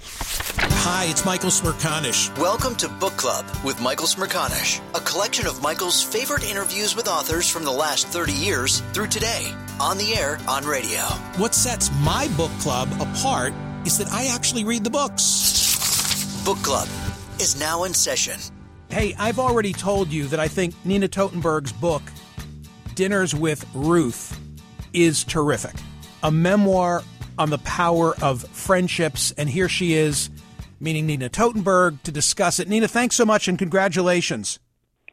Hi, it's Michael Smerconish. Welcome to Book Club with Michael Smerconish, a collection of Michael's favorite interviews with authors from the last 30 years through today, on the air, on radio. What sets my book club apart is that I actually read the books. Book Club is now in session. Hey, I've already told you that I think Nina Totenberg's book, Dinners with Ruth, is terrific. A memoir on the power of friendships, and here she is meaning Nina Totenberg to discuss it. Nina, thanks so much and congratulations.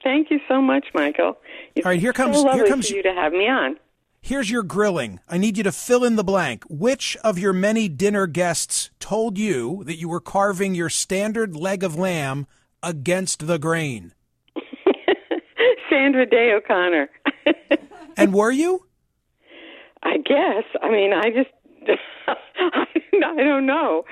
Thank you so much, Michael. It's All right, here comes so here comes you to have me on. Here's your grilling. I need you to fill in the blank. Which of your many dinner guests told you that you were carving your standard leg of lamb against the grain? Sandra Day O'Connor. and were you? I guess. I mean, I just I don't know.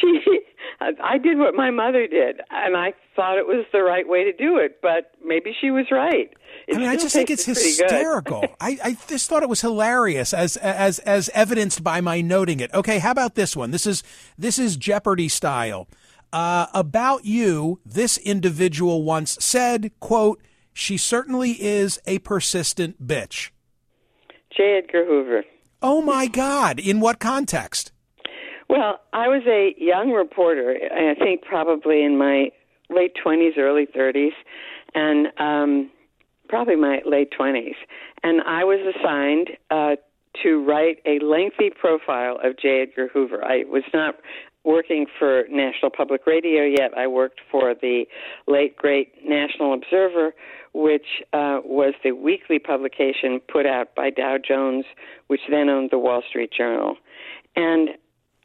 She, I did what my mother did, and I thought it was the right way to do it. But maybe she was right. It I mean, I just think it's hysterical. I, I just thought it was hilarious, as as as evidenced by my noting it. Okay, how about this one? This is this is Jeopardy style. Uh, about you, this individual once said, "quote She certainly is a persistent bitch." J. Edgar Hoover. Oh my God! In what context? Well, I was a young reporter. I think probably in my late twenties, early thirties, and um, probably my late twenties. And I was assigned uh, to write a lengthy profile of J. Edgar Hoover. I was not working for National Public Radio yet. I worked for the late great National Observer, which uh, was the weekly publication put out by Dow Jones, which then owned the Wall Street Journal. And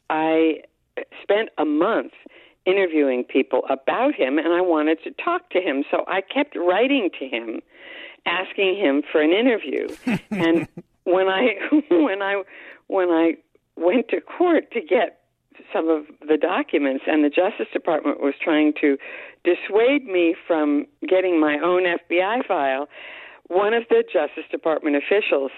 I spent a month interviewing people about him, and I wanted to talk to him. So I kept writing to him, asking him for an interview. and when I when I when I went to court to get some of the documents, and the Justice Department was trying to dissuade me from getting my own FBI file. One of the Justice Department officials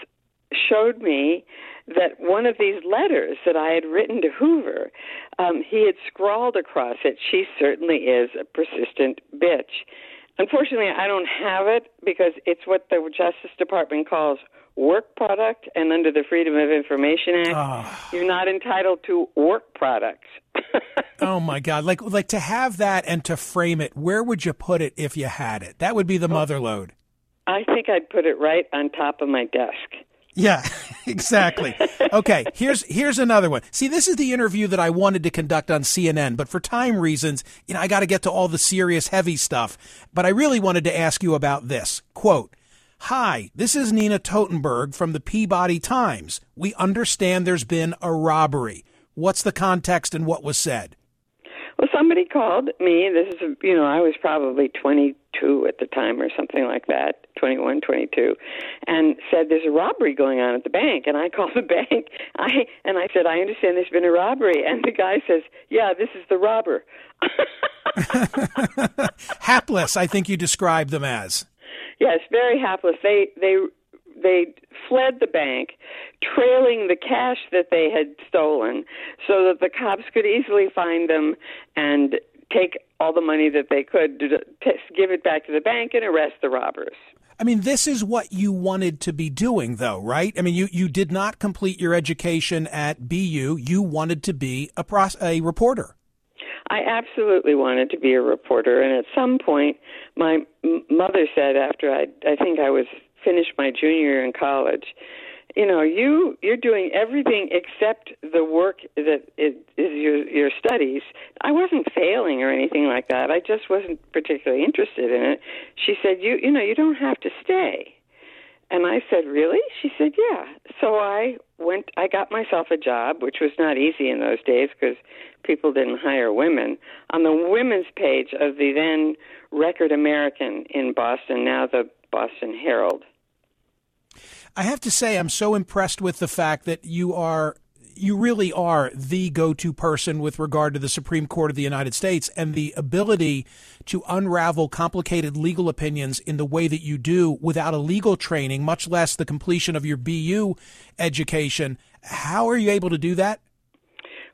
showed me that one of these letters that I had written to Hoover, um, he had scrawled across it, "She certainly is a persistent bitch." Unfortunately, I don't have it because it's what the Justice Department calls work product, and under the Freedom of Information Act, oh. you're not entitled to work products. oh my God! Like like to have that and to frame it. Where would you put it if you had it? That would be the oh. mother lode. I think I'd put it right on top of my desk. Yeah, exactly. Okay, here's here's another one. See, this is the interview that I wanted to conduct on CNN, but for time reasons, you know, I got to get to all the serious heavy stuff. But I really wanted to ask you about this. Quote, Hi, this is Nina Totenberg from the Peabody Times. We understand there's been a robbery. What's the context and what was said? Well, somebody called me. This is, you know, I was probably 22 at the time or something like that, 21, 22, and said there's a robbery going on at the bank. And I called the bank. I and I said I understand there's been a robbery. And the guy says, Yeah, this is the robber. Hapless, I think you described them as. Yes, very hapless. They they they fled the bank, trailing the cash that they had stolen, so that the cops could easily find them and take all the money that they could to, give it back to the bank and arrest the robbers. I mean, this is what you wanted to be doing, though, right? I mean, you, you did not complete your education at BU. You wanted to be a, pros- a reporter. I absolutely wanted to be a reporter, and at some point, my mother said after I, I think I was finished my junior year in college, you know, you you're doing everything except the work that is, your your studies. I wasn't failing or anything like that. I just wasn't particularly interested in it. She said, you you know, you don't have to stay. And I said, "Really?" She said, "Yeah." So I went. I got myself a job, which was not easy in those days because people didn't hire women. On the women's page of the then Record American in Boston, now the Boston Herald. I have to say, I'm so impressed with the fact that you are you really are the go-to person with regard to the Supreme Court of the United States and the ability to unravel complicated legal opinions in the way that you do without a legal training, much less the completion of your BU education. How are you able to do that?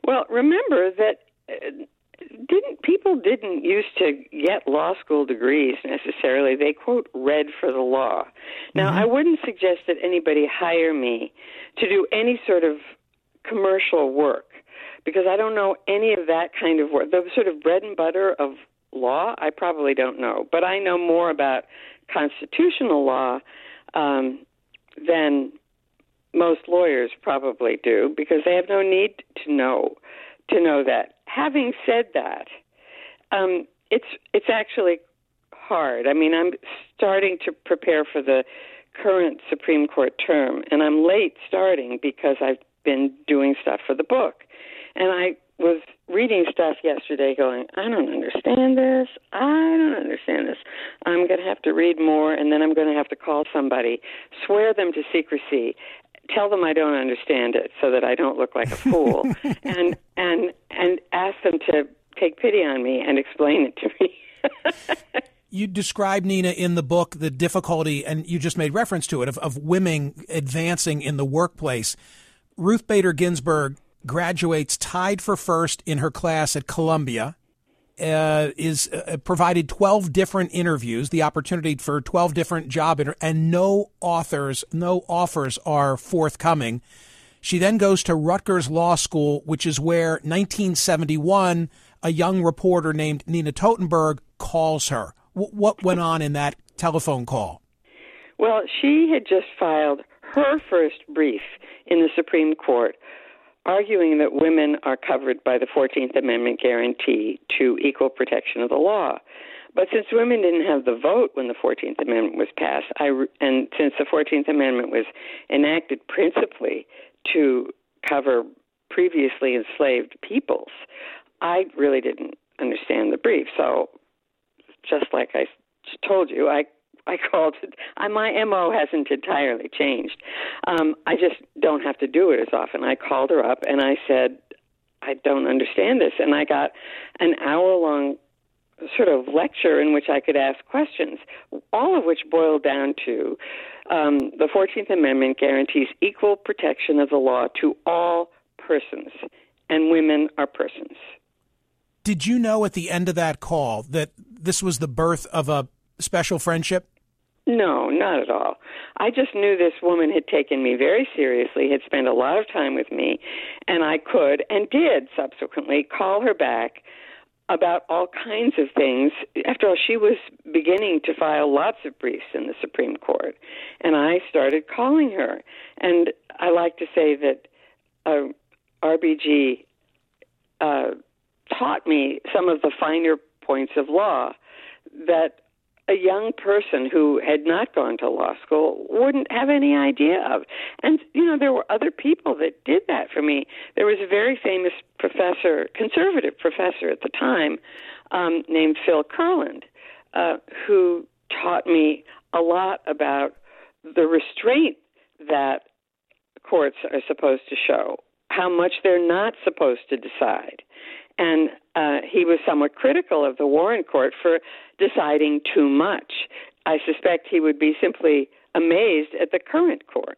Well, remember that uh, didn't people didn't used to get law school degrees necessarily. They quote read for the law. Now, mm-hmm. I wouldn't suggest that anybody hire me to do any sort of commercial work because I don't know any of that kind of work. The sort of bread and butter of law, I probably don't know, but I know more about constitutional law um, than most lawyers probably do because they have no need to know to know that. Having said that, um, it's it's actually hard. I mean, I'm starting to prepare for the current Supreme Court term, and I'm late starting because I've been doing stuff for the book. And I was reading stuff yesterday going, I don't understand this. I don't understand this. I'm going to have to read more, and then I'm going to have to call somebody, swear them to secrecy, tell them I don't understand it so that I don't look like a fool, and and and ask them to take pity on me and explain it to me. you describe Nina in the book the difficulty, and you just made reference to it of, of women advancing in the workplace. Ruth Bader Ginsburg graduates tied for first in her class at Columbia uh, is uh, provided 12 different interviews, the opportunity for 12 different job inter- and no authors, no offers are forthcoming. She then goes to Rutgers Law School, which is where 1971 a young reporter named Nina Totenberg calls her. W- what went on in that telephone call? Well, she had just filed her first brief in the Supreme Court arguing that women are covered by the 14th Amendment guarantee to equal protection of the law. But since women didn't have the vote when the 14th Amendment was passed, I, and since the 14th Amendment was enacted principally to cover previously enslaved peoples, I really didn't understand the brief. So, just like I told you, I I called it. My mo hasn't entirely changed. Um, I just don't have to do it as often. I called her up and I said, I don't understand this, and I got an hour long sort of lecture in which I could ask questions, all of which boiled down to um, the 14th Amendment guarantees equal protection of the law to all persons, and women are persons. Did you know at the end of that call that this was the birth of a special friendship? No, not at all. I just knew this woman had taken me very seriously, had spent a lot of time with me, and I could and did subsequently call her back about all kinds of things. After all, she was beginning to file lots of briefs in the Supreme Court, and I started calling her. And I like to say that uh, RBG uh, taught me some of the finer points of law that a young person who had not gone to law school wouldn't have any idea of. And, you know, there were other people that did that for me. There was a very famous professor, conservative professor at the time, um, named Phil Kurland, uh, who taught me a lot about the restraint that courts are supposed to show, how much they're not supposed to decide. And uh, he was somewhat critical of the Warren Court for deciding too much. I suspect he would be simply amazed at the current court.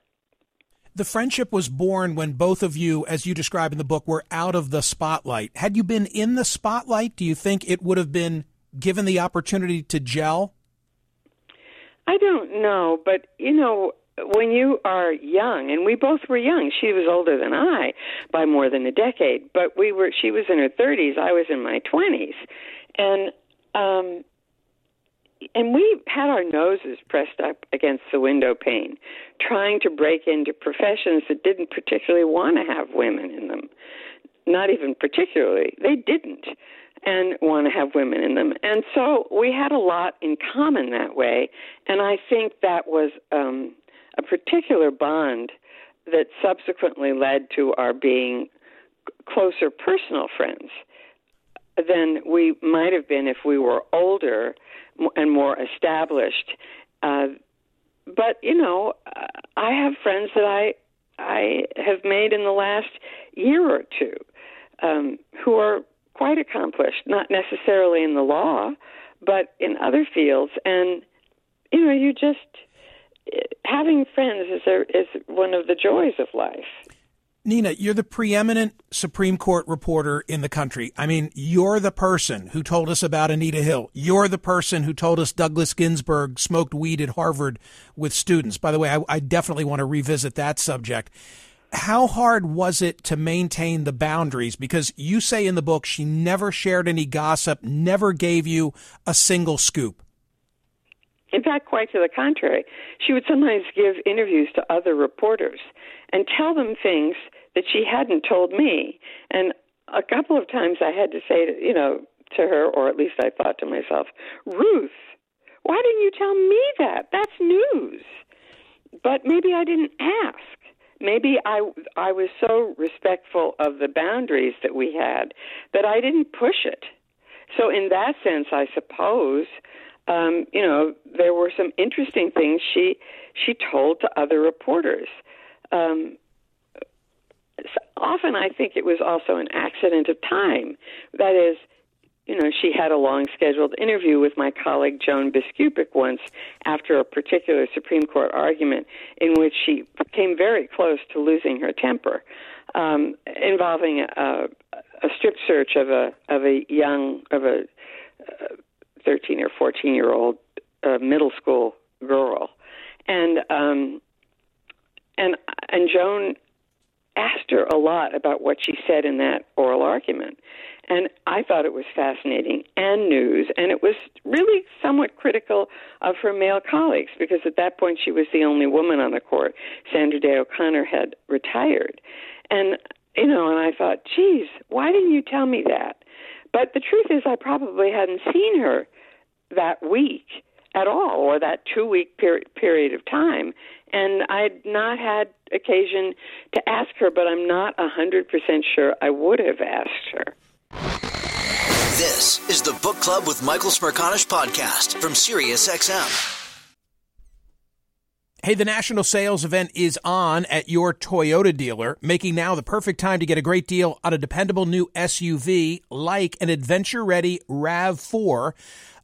The friendship was born when both of you, as you describe in the book, were out of the spotlight. Had you been in the spotlight, do you think it would have been given the opportunity to gel? I don't know, but you know, when you are young, and we both were young. She was older than I by more than a decade, but we were. She was in her thirties. I was in my twenties, and um, and we had our noses pressed up against the window pane, trying to break into professions that didn't particularly want to have women in them. Not even particularly. They didn't and want to have women in them. And so we had a lot in common that way. And I think that was um, a particular bond that subsequently led to our being closer personal friends than we might have been if we were older and more established. Uh, but you know, I have friends that I I have made in the last year or two um, who are quite accomplished, not necessarily in the law, but in other fields. And you know, you just having friends is a, is one of the joys of life. Nina, you're the preeminent Supreme Court reporter in the country. I mean, you're the person who told us about Anita Hill. You're the person who told us Douglas Ginsburg smoked weed at Harvard with students. By the way, I, I definitely want to revisit that subject. How hard was it to maintain the boundaries? Because you say in the book she never shared any gossip, never gave you a single scoop. In fact, quite to the contrary. She would sometimes give interviews to other reporters and tell them things that she hadn't told me. And a couple of times I had to say, to, you know, to her, or at least I thought to myself, Ruth, why didn't you tell me that? That's news. But maybe I didn't ask. Maybe I I was so respectful of the boundaries that we had that I didn't push it. So in that sense, I suppose um, you know, there were some interesting things she she told to other reporters. Um, often, I think it was also an accident of time. That is, you know, she had a long scheduled interview with my colleague Joan Biskupic once after a particular Supreme Court argument in which she came very close to losing her temper, um, involving a, a strip search of a of a young of a uh, 13 or 14 year old uh, middle school girl, and um, and and Joan asked her a lot about what she said in that oral argument. And I thought it was fascinating and news, and it was really somewhat critical of her male colleagues because at that point she was the only woman on the court. Sandra Day O'Connor had retired. And, you know, and I thought, geez, why didn't you tell me that? But the truth is, I probably hadn't seen her that week at all or that two week per- period of time. And I'd not had occasion to ask her, but I'm not a 100% sure I would have asked her. This is the Book Club with Michael Smerconish podcast from SiriusXM. Hey, the national sales event is on at your Toyota dealer, making now the perfect time to get a great deal on a dependable new SUV like an adventure ready RAV4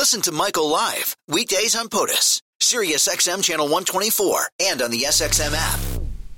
Listen to Michael live weekdays on POTUS, Sirius XM channel 124, and on the SXM app.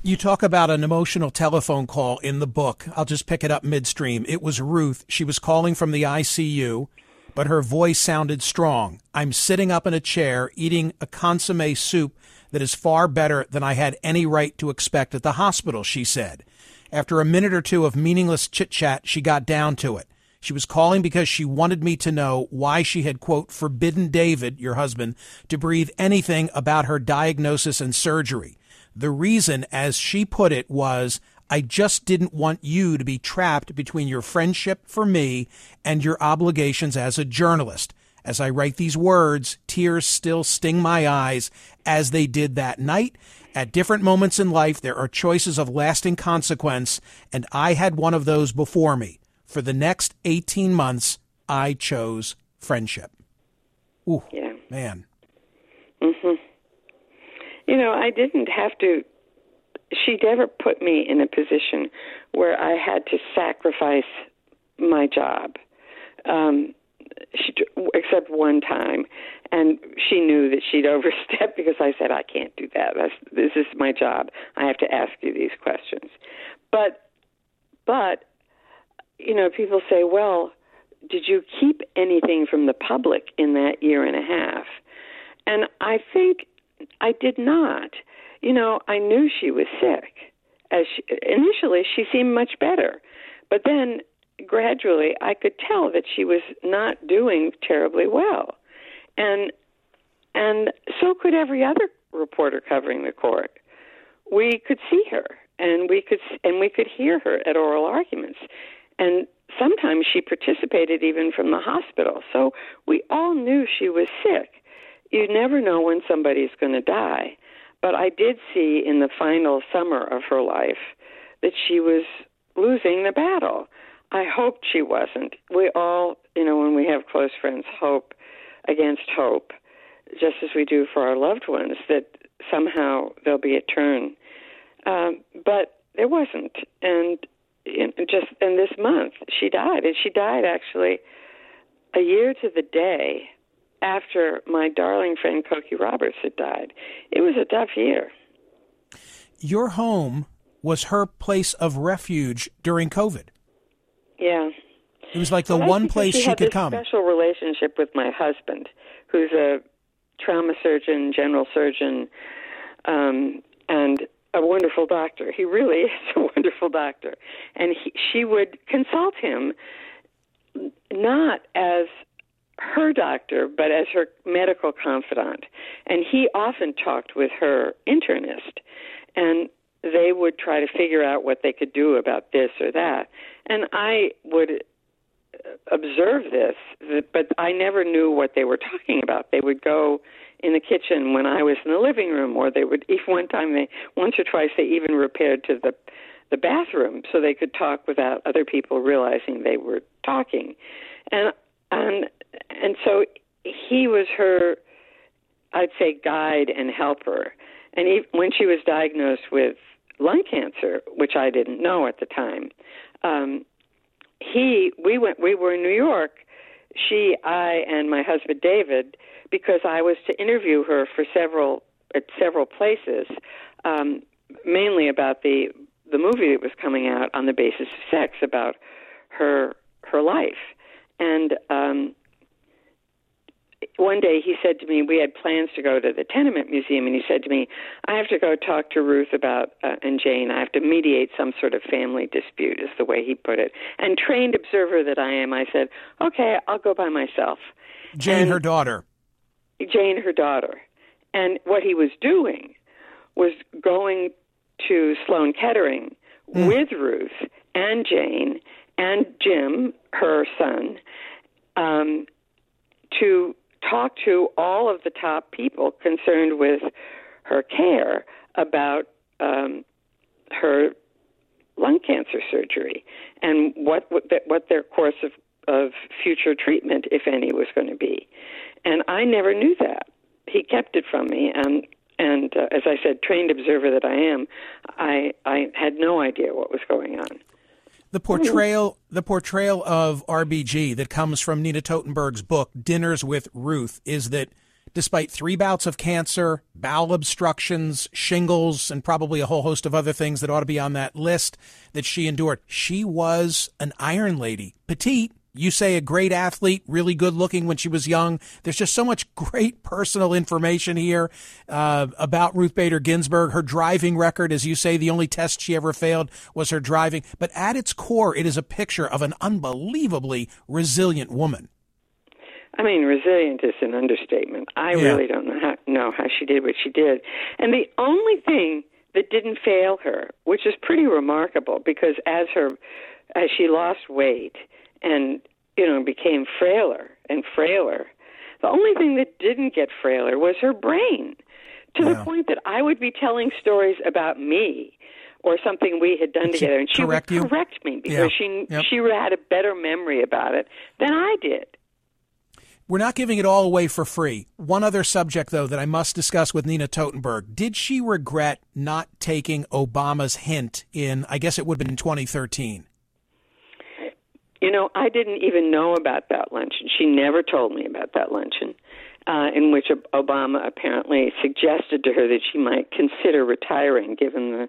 You talk about an emotional telephone call in the book. I'll just pick it up midstream. It was Ruth. She was calling from the ICU, but her voice sounded strong. I'm sitting up in a chair eating a consomme soup that is far better than I had any right to expect at the hospital, she said. After a minute or two of meaningless chit chat, she got down to it. She was calling because she wanted me to know why she had, quote, forbidden David, your husband, to breathe anything about her diagnosis and surgery. The reason, as she put it, was I just didn't want you to be trapped between your friendship for me and your obligations as a journalist. As I write these words, tears still sting my eyes as they did that night. At different moments in life, there are choices of lasting consequence, and I had one of those before me for the next 18 months, I chose friendship. Ooh, Yeah. man. Mm-hmm. You know, I didn't have to she never put me in a position where I had to sacrifice my job. Um she except one time and she knew that she'd overstepped because I said I can't do that. That's, this is my job. I have to ask you these questions. But but you know, people say, well, did you keep anything from the public in that year and a half? And I think I did not. You know, I knew she was sick. As she, initially, she seemed much better, but then gradually, I could tell that she was not doing terribly well. And and so could every other reporter covering the court. We could see her, and we could and we could hear her at oral arguments, and sometimes she participated even from the hospital. So we all knew she was sick. You never know when somebody's going to die. But I did see in the final summer of her life that she was losing the battle. I hoped she wasn't. We all, you know, when we have close friends, hope against hope, just as we do for our loved ones, that somehow there'll be a turn. Um, but there wasn't. And in, just in this month, she died. And she died actually a year to the day after my darling friend Cokie Roberts had died. It was a tough year. Your home was her place of refuge during COVID. Yeah. It was like the well, one place she, she could come. Special relationship with my husband, who's a trauma surgeon, general surgeon, um, and a wonderful doctor. He really is a wonderful doctor, and he, she would consult him not as her doctor, but as her medical confidant. And he often talked with her internist, and they would try to figure out what they could do about this or that. And I would observe this, but I never knew what they were talking about. They would go in the kitchen when I was in the living room, or they would. If one time, they once or twice they even repaired to the the bathroom so they could talk without other people realizing they were talking, and and and so he was her, I'd say, guide and helper. And he, when she was diagnosed with lung cancer, which I didn't know at the time, um, he we went we were in New York, she, I, and my husband David, because I was to interview her for several at several places, um, mainly about the the movie that was coming out on the basis of sex about her her life, and um, one day he said to me, we had plans to go to the Tenement Museum, and he said to me, I have to go talk to Ruth about, uh, and Jane, I have to mediate some sort of family dispute, is the way he put it. And trained observer that I am, I said, okay, I'll go by myself. Jane, and her daughter. Jane, her daughter. And what he was doing was going to Sloan Kettering mm. with Ruth and Jane and Jim, her son, um, to talk to all of the top people concerned with her care about um, her lung cancer surgery and what what, what their course of, of future treatment, if any, was going to be. And I never knew that. He kept it from me, and and uh, as I said, trained observer that I am, I I had no idea what was going on. The hmm. portrayal, the portrayal of RBG that comes from Nina Totenberg's book, Dinners with Ruth, is that despite three bouts of cancer, bowel obstructions, shingles, and probably a whole host of other things that ought to be on that list that she endured, she was an iron lady, petite, you say a great athlete, really good looking when she was young. There's just so much great personal information here uh, about Ruth Bader Ginsburg. Her driving record, as you say, the only test she ever failed was her driving. But at its core, it is a picture of an unbelievably resilient woman. I mean, resilient is an understatement. I yeah. really don't know how, know how she did what she did. And the only thing that didn't fail her, which is pretty remarkable, because as her as she lost weight and you know became frailer and frailer. The only thing that didn't get frailer was her brain, to yeah. the point that I would be telling stories about me or something we had done together, and she would you? correct me because yeah. she yep. she had a better memory about it than I did. We're not giving it all away for free. One other subject, though, that I must discuss with Nina Totenberg. Did she regret not taking Obama's hint in, I guess it would have been in 2013? You know, I didn't even know about that luncheon. She never told me about that luncheon, uh, in which Obama apparently suggested to her that she might consider retiring given the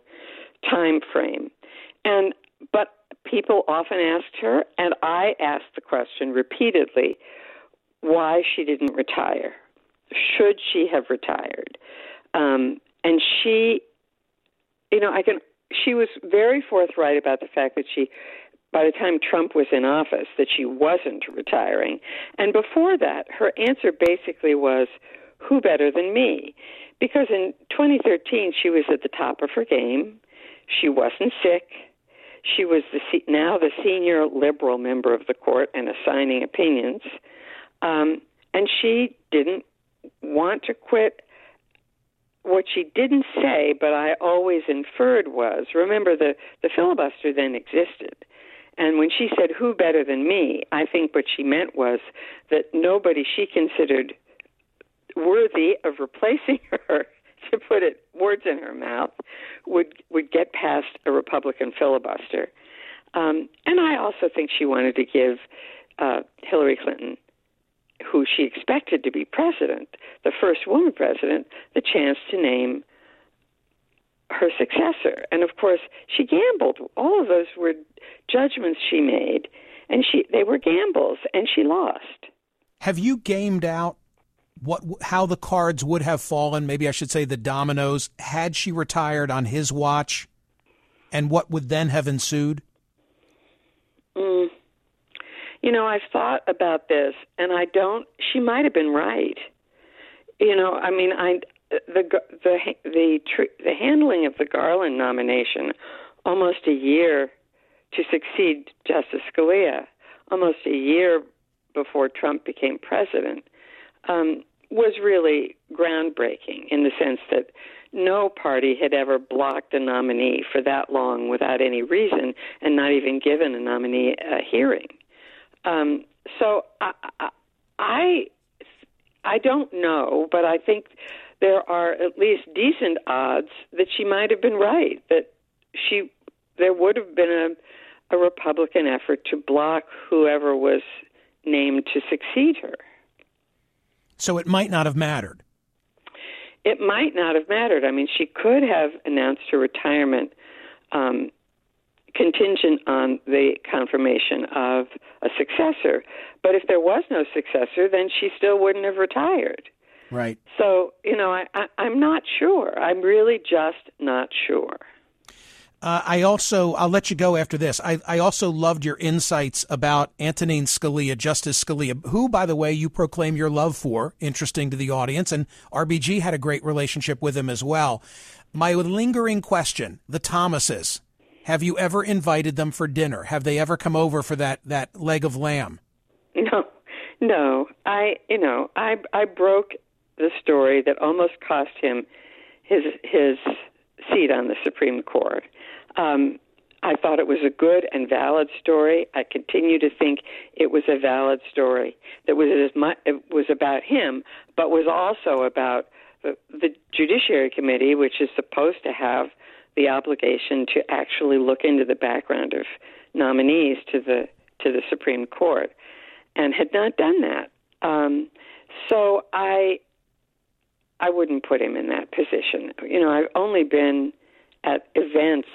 time frame. And but people often asked her, and I asked the question repeatedly, why she didn't retire. Should she have retired? Um, and she, you know, I can. She was very forthright about the fact that she by the time Trump was in office that she wasn't retiring. And before that, her answer basically was, who better than me? Because in 2013, she was at the top of her game. She wasn't sick. She was the now the senior liberal member of the court and assigning opinions. Um, and she didn't want to quit. What she didn't say, but I always inferred was remember, the, the filibuster then existed. And when she said, Who better than me? I think what she meant was that nobody she considered worthy of replacing her, to put it words in her mouth, would would get past a Republican filibuster. Um, and I also think she wanted to give uh, Hillary Clinton, who she expected to be president, the first woman president, the chance to name her successor. And of course, she gambled. All of those were judgments she made, and she they were gambles, and she lost. Have you gamed out what how the cards would have fallen? Maybe I should say the dominoes had she retired on his watch, and what would then have ensued? Mm. You know, I've thought about this, and I don't. She might have been right. You know, I mean, I the the the the handling of the Garland nomination almost a year to succeed Justice Scalia, almost a year before Trump became president, um, was really groundbreaking in the sense that no party had ever blocked a nominee for that long without any reason and not even given a nominee a hearing. Um, so I, I I don't know, but I think there are at least decent odds that she might have been right. That she there would have been a, a Republican effort to block whoever was named to succeed her. So it might not have mattered. It might not have mattered. I mean, she could have announced her retirement um, contingent on the confirmation of a successor. But if there was no successor, then she still wouldn't have retired. Right. So, you know, I, I, I'm not sure. I'm really just not sure. Uh, I also, I'll let you go after this. I, I also loved your insights about Antonin Scalia, Justice Scalia, who, by the way, you proclaim your love for, interesting to the audience, and RBG had a great relationship with him as well. My lingering question the Thomases, have you ever invited them for dinner? Have they ever come over for that, that leg of lamb? No, no. I, you know, I, I broke the story that almost cost him his his seat on the Supreme Court. Um, I thought it was a good and valid story. I continue to think it was a valid story that was as much it was about him, but was also about the, the Judiciary Committee, which is supposed to have the obligation to actually look into the background of nominees to the to the Supreme Court, and had not done that. Um, so I I wouldn't put him in that position. You know, I've only been at events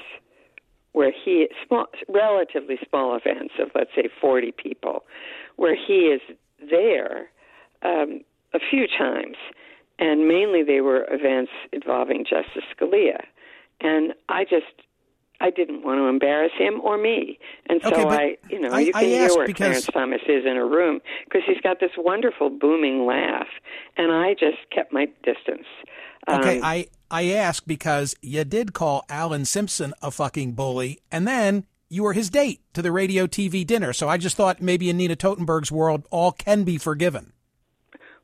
where he small, relatively small events of let's say 40 people, where he is there um, a few times, and mainly they were events involving Justice Scalia, and I just I didn't want to embarrass him or me, and so okay, I, you know, I, you can I hear where because... Clarence Thomas is in a room because he's got this wonderful booming laugh, and I just kept my distance. Okay, um, I I ask because you did call Alan Simpson a fucking bully, and then you were his date to the radio TV dinner. So I just thought maybe in Nina Totenberg's world, all can be forgiven.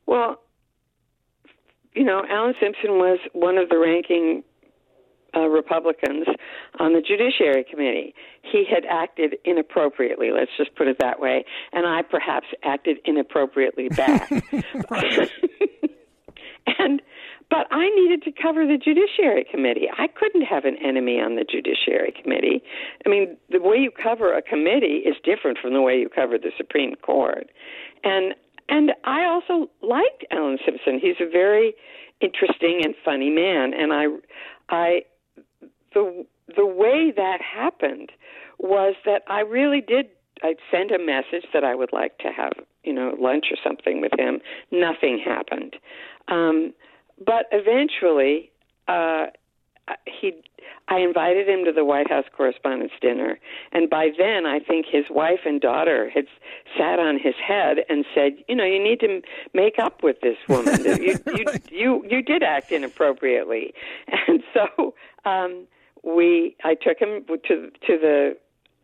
Well, you know, Alan Simpson was one of the ranking uh, Republicans on the Judiciary Committee. He had acted inappropriately, let's just put it that way, and I perhaps acted inappropriately back. and but I needed to cover the Judiciary Committee. I couldn't have an enemy on the Judiciary Committee. I mean, the way you cover a committee is different from the way you cover the Supreme Court. And and I also liked Alan Simpson. He's a very interesting and funny man and I I the the way that happened was that I really did I sent a message that I would like to have, you know, lunch or something with him. Nothing happened. Um but eventually, uh, he I invited him to the White House Correspondents' Dinner, and by then I think his wife and daughter had sat on his head and said, "You know, you need to make up with this woman. you, you you you did act inappropriately," and so um, we I took him to to the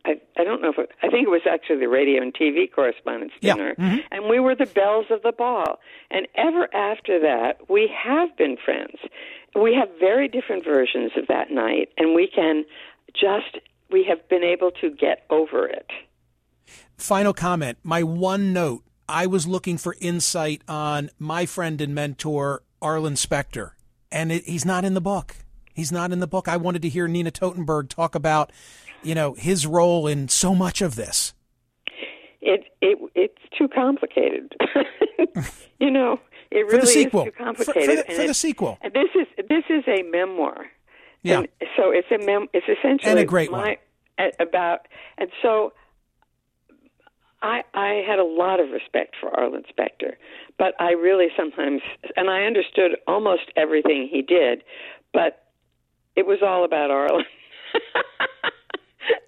I, I don't know if it, I think it was actually the radio and TV correspondents dinner, yeah. mm-hmm. and we were the belles of the ball. And ever after that, we have been friends. We have very different versions of that night, and we can just we have been able to get over it. Final comment. My one note. I was looking for insight on my friend and mentor Arlen Specter, and it, he's not in the book. He's not in the book. I wanted to hear Nina Totenberg talk about you know, his role in so much of this? It it it's too complicated. you know, it really is too complicated. For, for, the, for the sequel. This is this is a memoir. Yeah. And so it's a mem. It's essentially and a great my, one. about and so. I I had a lot of respect for Arlen Specter, but I really sometimes and I understood almost everything he did, but it was all about Arlen.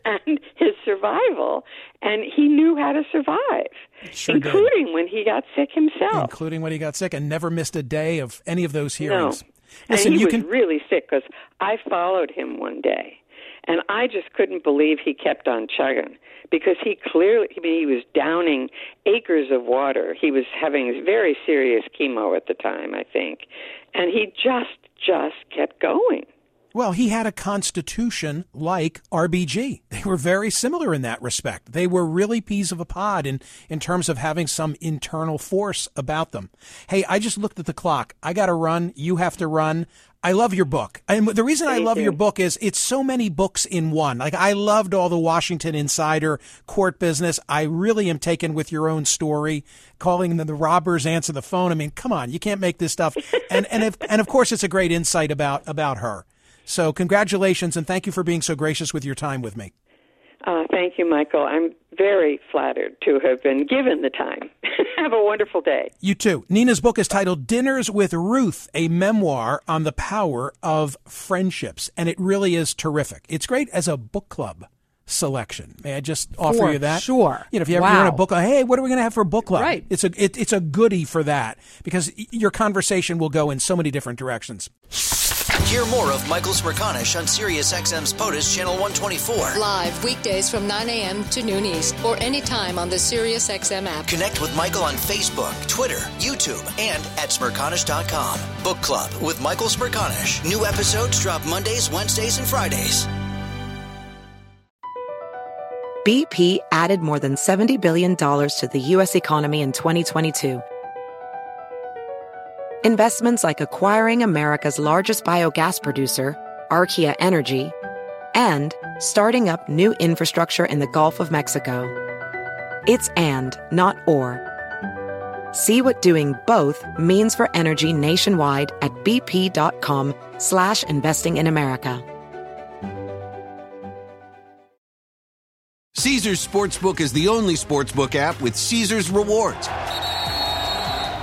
and his survival, and he knew how to survive, sure including did. when he got sick himself. Including when he got sick, and never missed a day of any of those hearings. No. Listen, and he you was can really sick because I followed him one day, and I just couldn't believe he kept on chugging because he clearly, I mean, he was downing acres of water. He was having very serious chemo at the time, I think, and he just just kept going. Well, he had a constitution like RBG. They were very similar in that respect. They were really peas of a pod in, in terms of having some internal force about them. Hey, I just looked at the clock. I got to run. You have to run. I love your book. And the reason I love your book is it's so many books in one. Like I loved all the Washington insider court business. I really am taken with your own story, calling them the robbers answer the phone. I mean, come on, you can't make this stuff. And and if, and of course it's a great insight about about her. So, congratulations and thank you for being so gracious with your time with me. Uh, thank you, Michael. I'm very flattered to have been given the time. have a wonderful day. You too. Nina's book is titled Dinners with Ruth, a memoir on the power of friendships. And it really is terrific. It's great as a book club selection. May I just offer for you that? Sure. You know, if you ever wow. in a book, hey, what are we going to have for a book club? Right. It's a it, it's a goodie for that because your conversation will go in so many different directions. Hear more of Michael Smerconish on SiriusXM's POTUS Channel 124. Live weekdays from 9 a.m. to noon East or anytime on the SiriusXM app. Connect with Michael on Facebook, Twitter, YouTube, and at Smerconish.com. Book Club with Michael Smerconish. New episodes drop Mondays, Wednesdays, and Fridays. BP added more than $70 billion to the U.S. economy in 2022 Investments like acquiring America's largest biogas producer, Archaea Energy, and starting up new infrastructure in the Gulf of Mexico. It's and, not or. See what doing both means for energy nationwide at bp.com slash investing in America. Caesars Sportsbook is the only sportsbook app with Caesars rewards.